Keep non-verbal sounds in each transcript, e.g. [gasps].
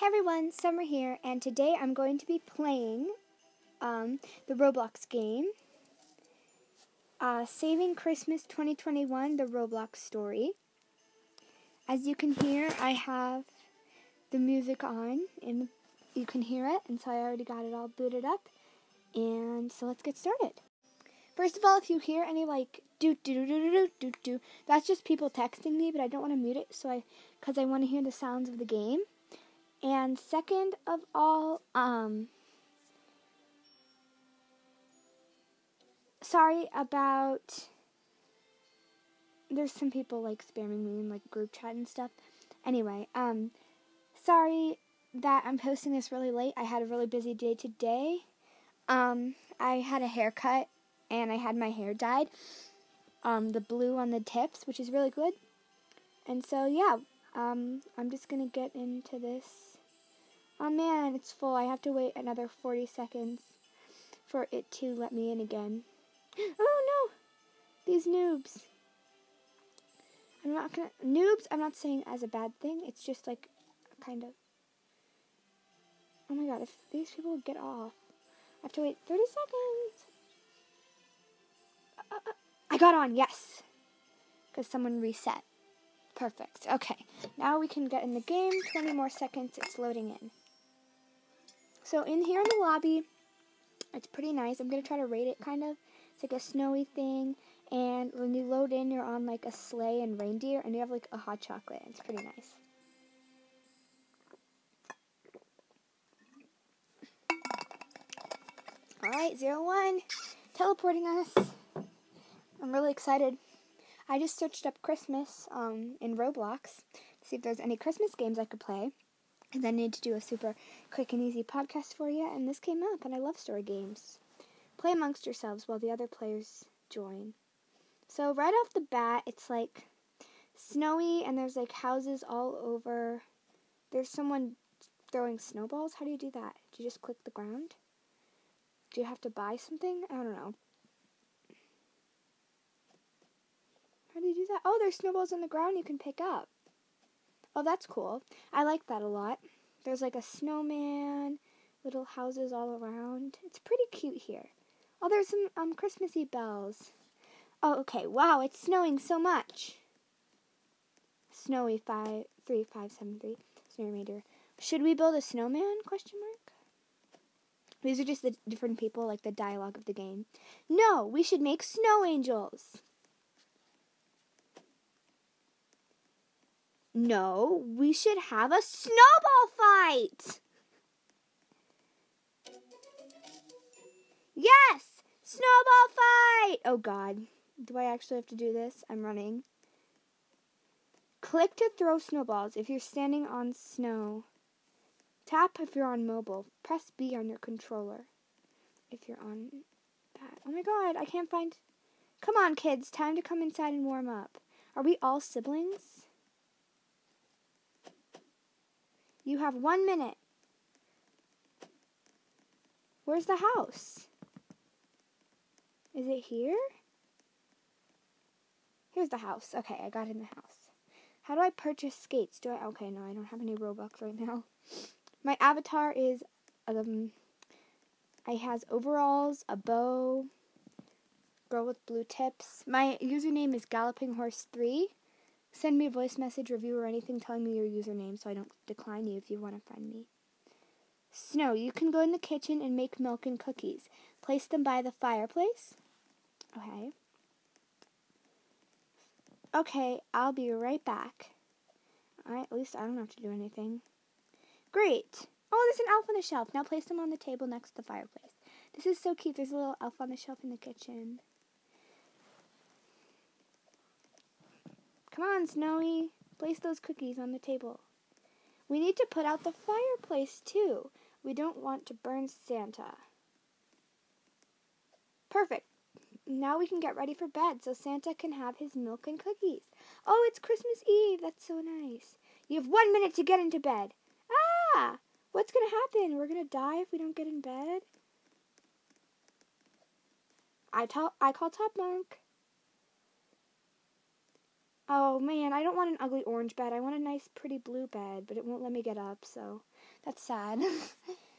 Hey everyone, Summer here, and today I'm going to be playing um, the Roblox game, uh, Saving Christmas 2021, the Roblox story. As you can hear, I have the music on, and you can hear it, and so I already got it all booted up. And so let's get started. First of all, if you hear any like do do do do do do do, that's just people texting me, but I don't want to mute it, so I, because I want to hear the sounds of the game. And second of all, um, sorry about. There's some people like spamming me in like group chat and stuff. Anyway, um, sorry that I'm posting this really late. I had a really busy day today. Um, I had a haircut and I had my hair dyed. Um, the blue on the tips, which is really good. And so yeah, um, I'm just gonna get into this. Oh man, it's full. I have to wait another 40 seconds for it to let me in again. [gasps] Oh no! These noobs. I'm not gonna. Noobs, I'm not saying as a bad thing. It's just like, kind of. Oh my god, if these people get off. I have to wait 30 seconds. Uh, uh, uh. I got on, yes. Because someone reset. Perfect. Okay, now we can get in the game. 20 more seconds. It's loading in. So in here in the lobby, it's pretty nice. I'm going to try to rate it kind of. It's like a snowy thing. And when you load in, you're on like a sleigh and reindeer. And you have like a hot chocolate. It's pretty nice. Alright, zero one. Teleporting us. I'm really excited. I just searched up Christmas um, in Roblox to see if there's any Christmas games I could play because I need to do a super quick and easy podcast for you, and this came up, and I love story games. Play amongst yourselves while the other players join. So, right off the bat, it's like snowy, and there's like houses all over. There's someone throwing snowballs. How do you do that? Do you just click the ground? Do you have to buy something? I don't know. How do you do that? Oh, there's snowballs on the ground you can pick up. Oh, that's cool. I like that a lot. There's like a snowman, little houses all around. It's pretty cute here. Oh, there's some um Christmassy bells. Oh, okay. Wow, it's snowing so much. Snowy five three five seven three. Snow. Should we build a snowman? Question mark. These are just the different people, like the dialogue of the game. No, we should make snow angels. No, we should have a snowball fight. Yes! Snowball fight! Oh god. Do I actually have to do this? I'm running. Click to throw snowballs if you're standing on snow. Tap if you're on mobile. Press B on your controller if you're on that. Oh my god, I can't find. Come on, kids. Time to come inside and warm up. Are we all siblings? You have one minute. Where's the house? Is it here? Here's the house. Okay, I got in the house. How do I purchase skates? Do I? Okay, no, I don't have any Robux right now. [laughs] My avatar is um. I has overalls, a bow, girl with blue tips. My username is Galloping Horse Three. Send me a voice message, review, or anything telling me your username so I don't decline you if you want to find me. Snow, you can go in the kitchen and make milk and cookies. Place them by the fireplace. Okay. Okay, I'll be right back. Alright, at least I don't have to do anything. Great. Oh, there's an elf on the shelf. Now place them on the table next to the fireplace. This is so cute. There's a little elf on the shelf in the kitchen. Come on, Snowy. Place those cookies on the table. We need to put out the fireplace, too. We don't want to burn Santa. Perfect. Now we can get ready for bed so Santa can have his milk and cookies. Oh, it's Christmas Eve. That's so nice. You have one minute to get into bed. Ah! What's going to happen? We're going to die if we don't get in bed? I, call Top Monk. Oh man, I don't want an ugly orange bed. I want a nice, pretty blue bed, but it won't let me get up, so That's sad.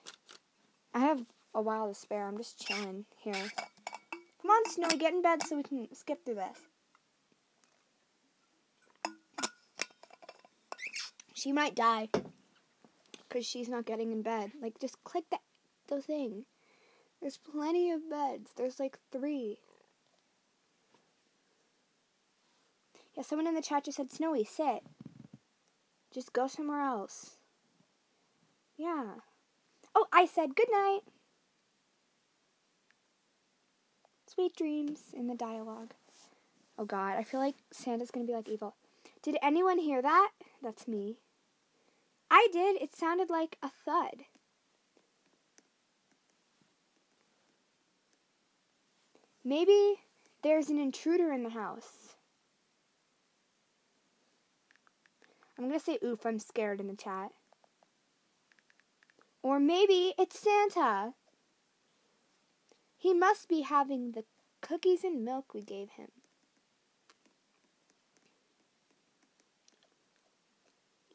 [laughs] I have a while to spare. I'm just chilling here. Come on, Snowy, get in bed so we can skip through this. She might die because she's not getting in bed. Like, just click that the thing. There's plenty of beds. There's like three. Yeah, someone in the chat just said, Snowy, sit. Just go somewhere else. Yeah. Oh, I said good night. Sweet dreams in the dialogue. Oh god, I feel like Santa's gonna be like evil. Did anyone hear that? That's me. I did. It sounded like a thud. Maybe there's an intruder in the house. I'm going to say oof, I'm scared in the chat. Or maybe it's Santa. He must be having the cookies and milk we gave him.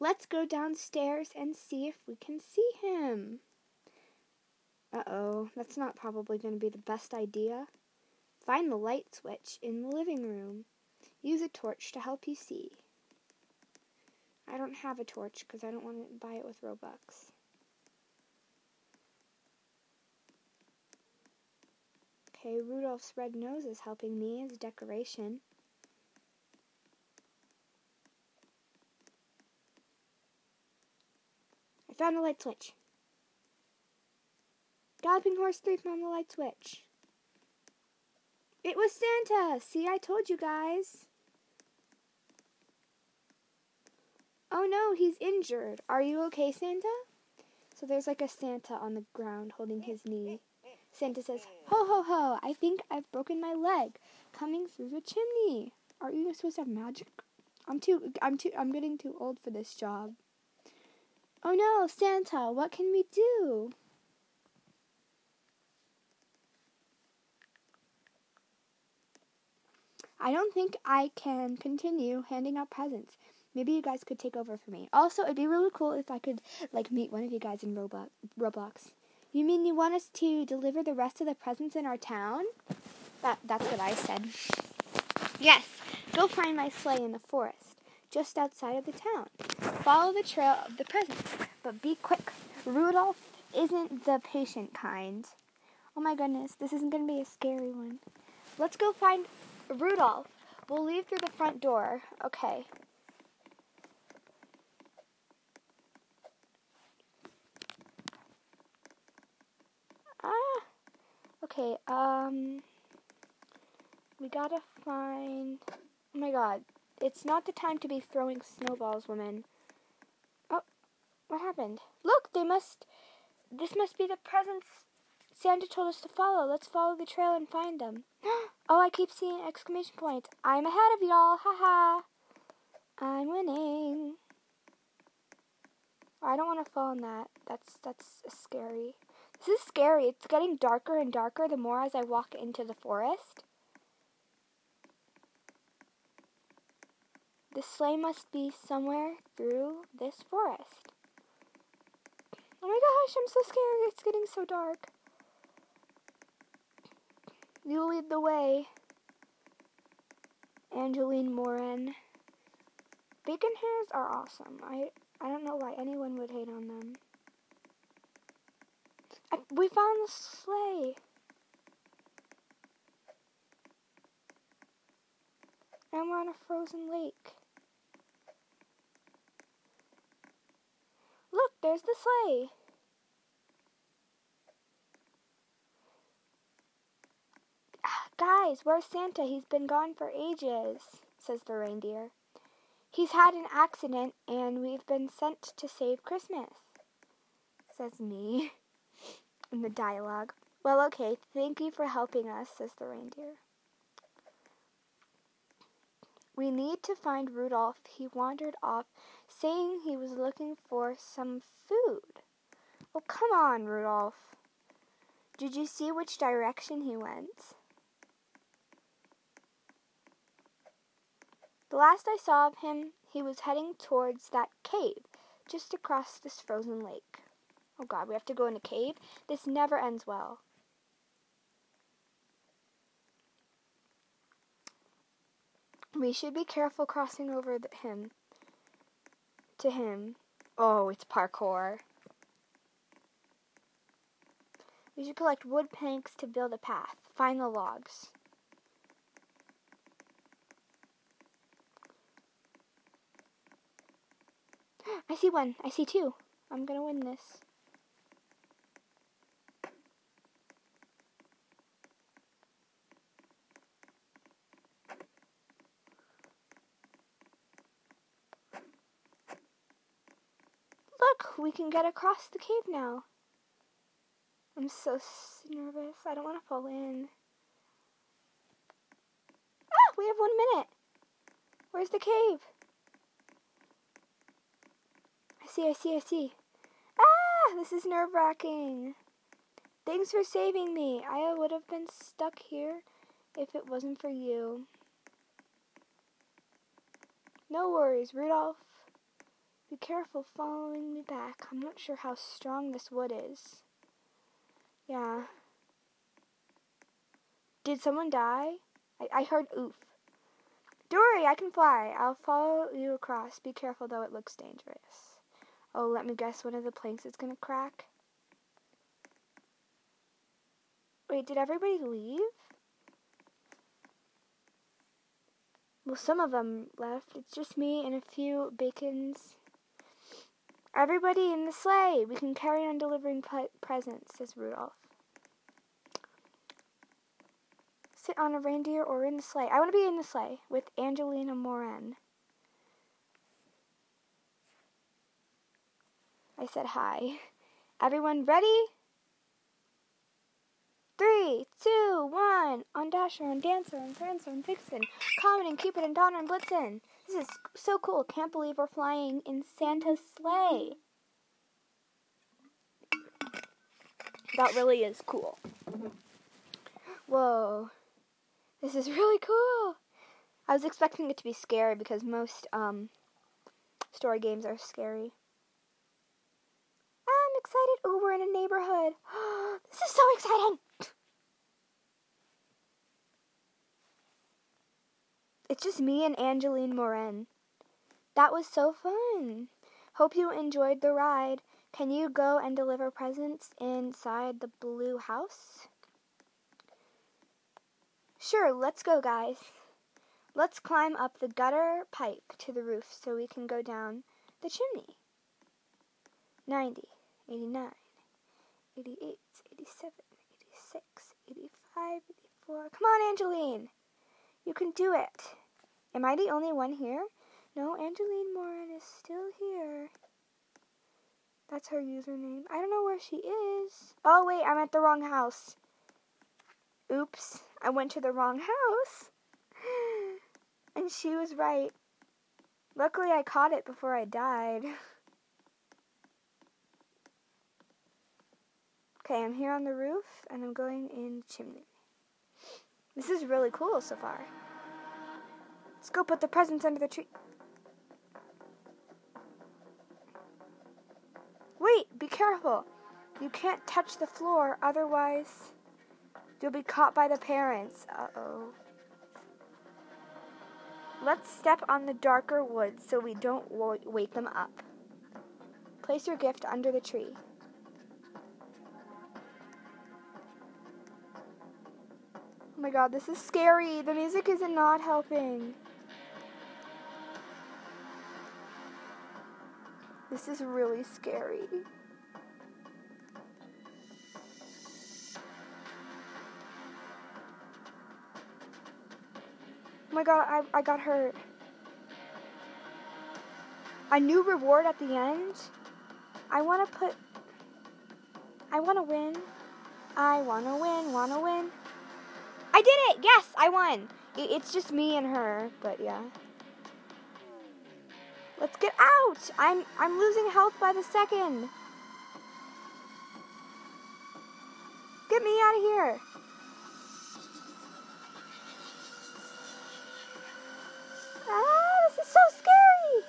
Let's go downstairs and see if we can see him. Uh oh, that's not probably going to be the best idea. Find the light switch in the living room. Use a torch to help you see. I don't have a torch because I don't want to buy it with Robux. Okay, Rudolph's red nose is helping me as decoration. I found the light switch. Galloping horse 3 found the light switch. It was Santa! See, I told you guys. Oh no, he's injured. Are you okay, Santa? So there's like a Santa on the ground holding his knee. Santa says, Ho ho ho, I think I've broken my leg coming through the chimney. Aren't you supposed to have magic? I'm too I'm too I'm getting too old for this job. Oh no, Santa, what can we do? I don't think I can continue handing out presents. Maybe you guys could take over for me. Also, it'd be really cool if I could like meet one of you guys in Roblox. Roblox. You mean you want us to deliver the rest of the presents in our town? That that's what I said. Yes. Go find my sleigh in the forest, just outside of the town. Follow the trail of the presents, but be quick. Rudolph isn't the patient kind. Oh my goodness, this isn't going to be a scary one. Let's go find Rudolph. We'll leave through the front door. Okay. Ah. Okay, um we gotta find Oh my god. It's not the time to be throwing snowballs, women. Oh, what happened? Look, they must this must be the presents Santa told us to follow. Let's follow the trail and find them. [gasps] oh, I keep seeing exclamation points. I'm ahead of y'all. Haha. I'm winning. I don't want to fall in that. That's that's scary. This is scary. It's getting darker and darker the more as I walk into the forest. The sleigh must be somewhere through this forest. Oh my gosh, I'm so scared. It's getting so dark. You lead the way. Angeline Morin. Bacon hairs are awesome. I I don't know why anyone would hate on them. I, we found the sleigh. And we're on a frozen lake. Look, there's the sleigh. Ah, guys, where's Santa? He's been gone for ages, says the reindeer. He's had an accident and we've been sent to save Christmas, says me [laughs] in the dialogue. Well, okay, thank you for helping us, says the reindeer. We need to find Rudolph. He wandered off, saying he was looking for some food. Oh, come on, Rudolph. Did you see which direction he went? The last I saw of him, he was heading towards that cave just across this frozen lake. Oh god, we have to go in a cave? This never ends well. We should be careful crossing over him. To him. Oh, it's parkour. We should collect wood planks to build a path. Find the logs. [gasps] I see one. I see two. I'm gonna win this. Look, we can get across the cave now. I'm so nervous. I don't want to fall in. Ah, we have one minute. Where's the cave? I see, I see, I see. Ah, this is nerve wracking. Thanks for saving me. I would have been stuck here if it wasn't for you. No worries, Rudolph. Be careful following me back. I'm not sure how strong this wood is. Yeah. Did someone die? I, I heard oof. Dory, I can fly. I'll follow you across. Be careful, though it looks dangerous. Oh, let me guess one of the planks is going to crack. Wait, did everybody leave? Well, some of them left. It's just me and a few bacons Everybody in the sleigh! We can carry on delivering presents, says Rudolph. Sit on a reindeer or in the sleigh. I want to be in the sleigh with Angelina Moran. I said hi. [laughs] Everyone ready? Three, two, one. On Dasher on Dancer on Prancer on Vixen. Comet and Cupid and Donner and Blitzen. This is so cool. Can't believe we're flying in Santa's sleigh. That really is cool. Whoa. This is really cool. I was expecting it to be scary because most um, story games are scary. I'm excited. Oh, we're in a neighborhood. [gasps] this is so exciting. It's just me and Angeline Morin. That was so fun. Hope you enjoyed the ride. Can you go and deliver presents inside the blue house? Sure, let's go, guys. Let's climb up the gutter pipe to the roof so we can go down the chimney. 90, 89, 88, 87, 86, 85, 84. Come on, Angeline. You can do it. Am I the only one here? No, Angeline Moran is still here. That's her username. I don't know where she is. Oh, wait, I'm at the wrong house. Oops, I went to the wrong house. [gasps] and she was right. Luckily, I caught it before I died. [laughs] okay, I'm here on the roof, and I'm going in the chimney. This is really cool so far. Let's go put the presents under the tree. Wait, be careful. You can't touch the floor, otherwise you'll be caught by the parents. Uh-oh. Let's step on the darker wood so we don't wake them up. Place your gift under the tree. Oh my god, this is scary. The music is not helping. This is really scary. Oh my god, I, I got hurt. A new reward at the end? I want to put... I want to win. I want to win, want to win. I did it! Yes, I won. It's just me and her, but yeah. Let's get out! I'm I'm losing health by the second. Get me out of here. Ah, this is so scary.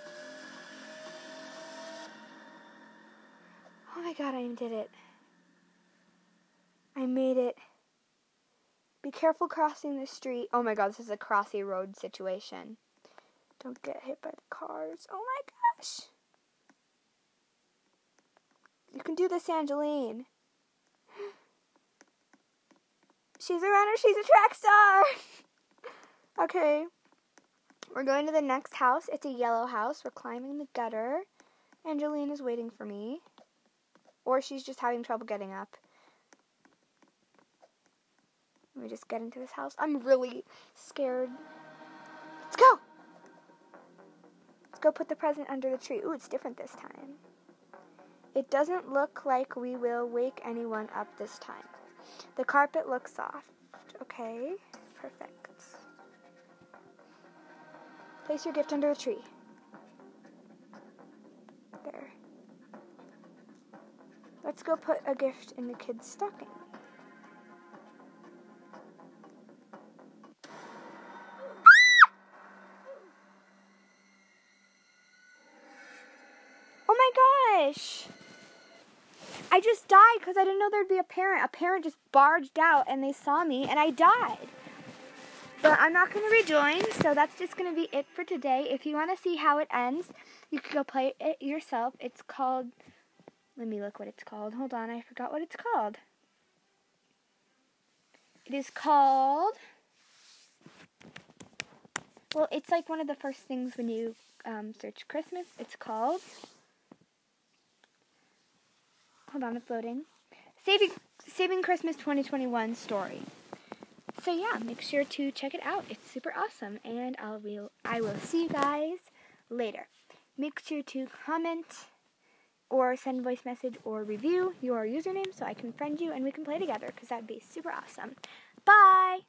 Oh my god, I did it. I made it. Be careful crossing the street. Oh my god, this is a crossy road situation. Don't get hit by the cars. Oh my gosh. You can do this, Angeline. [gasps] She's a runner. She's a track star. [laughs] okay. We're going to the next house. It's a yellow house. We're climbing the gutter. Angeline is waiting for me. Or she's just having trouble getting up. Let me just get into this house. I'm really scared. Let's go! Go put the present under the tree. Ooh, it's different this time. It doesn't look like we will wake anyone up this time. The carpet looks soft. Okay, perfect. Place your gift under the tree. There. Let's go put a gift in the kid's stocking. I just died because I didn't know there'd be a parent. A parent just barged out and they saw me and I died. But I'm not going to rejoin, so that's just going to be it for today. If you want to see how it ends, you can go play it yourself. It's called, let me look what it's called. Hold on, I forgot what it's called. It is called, well, it's like one of the first things when you um, search Christmas. It's called, hold on, it's loading. Saving, Saving Christmas 2021 story. So yeah, make sure to check it out. It's super awesome, and I will I will see you guys later. Make sure to comment or send voice message or review your username so I can friend you and we can play together because that'd be super awesome. Bye.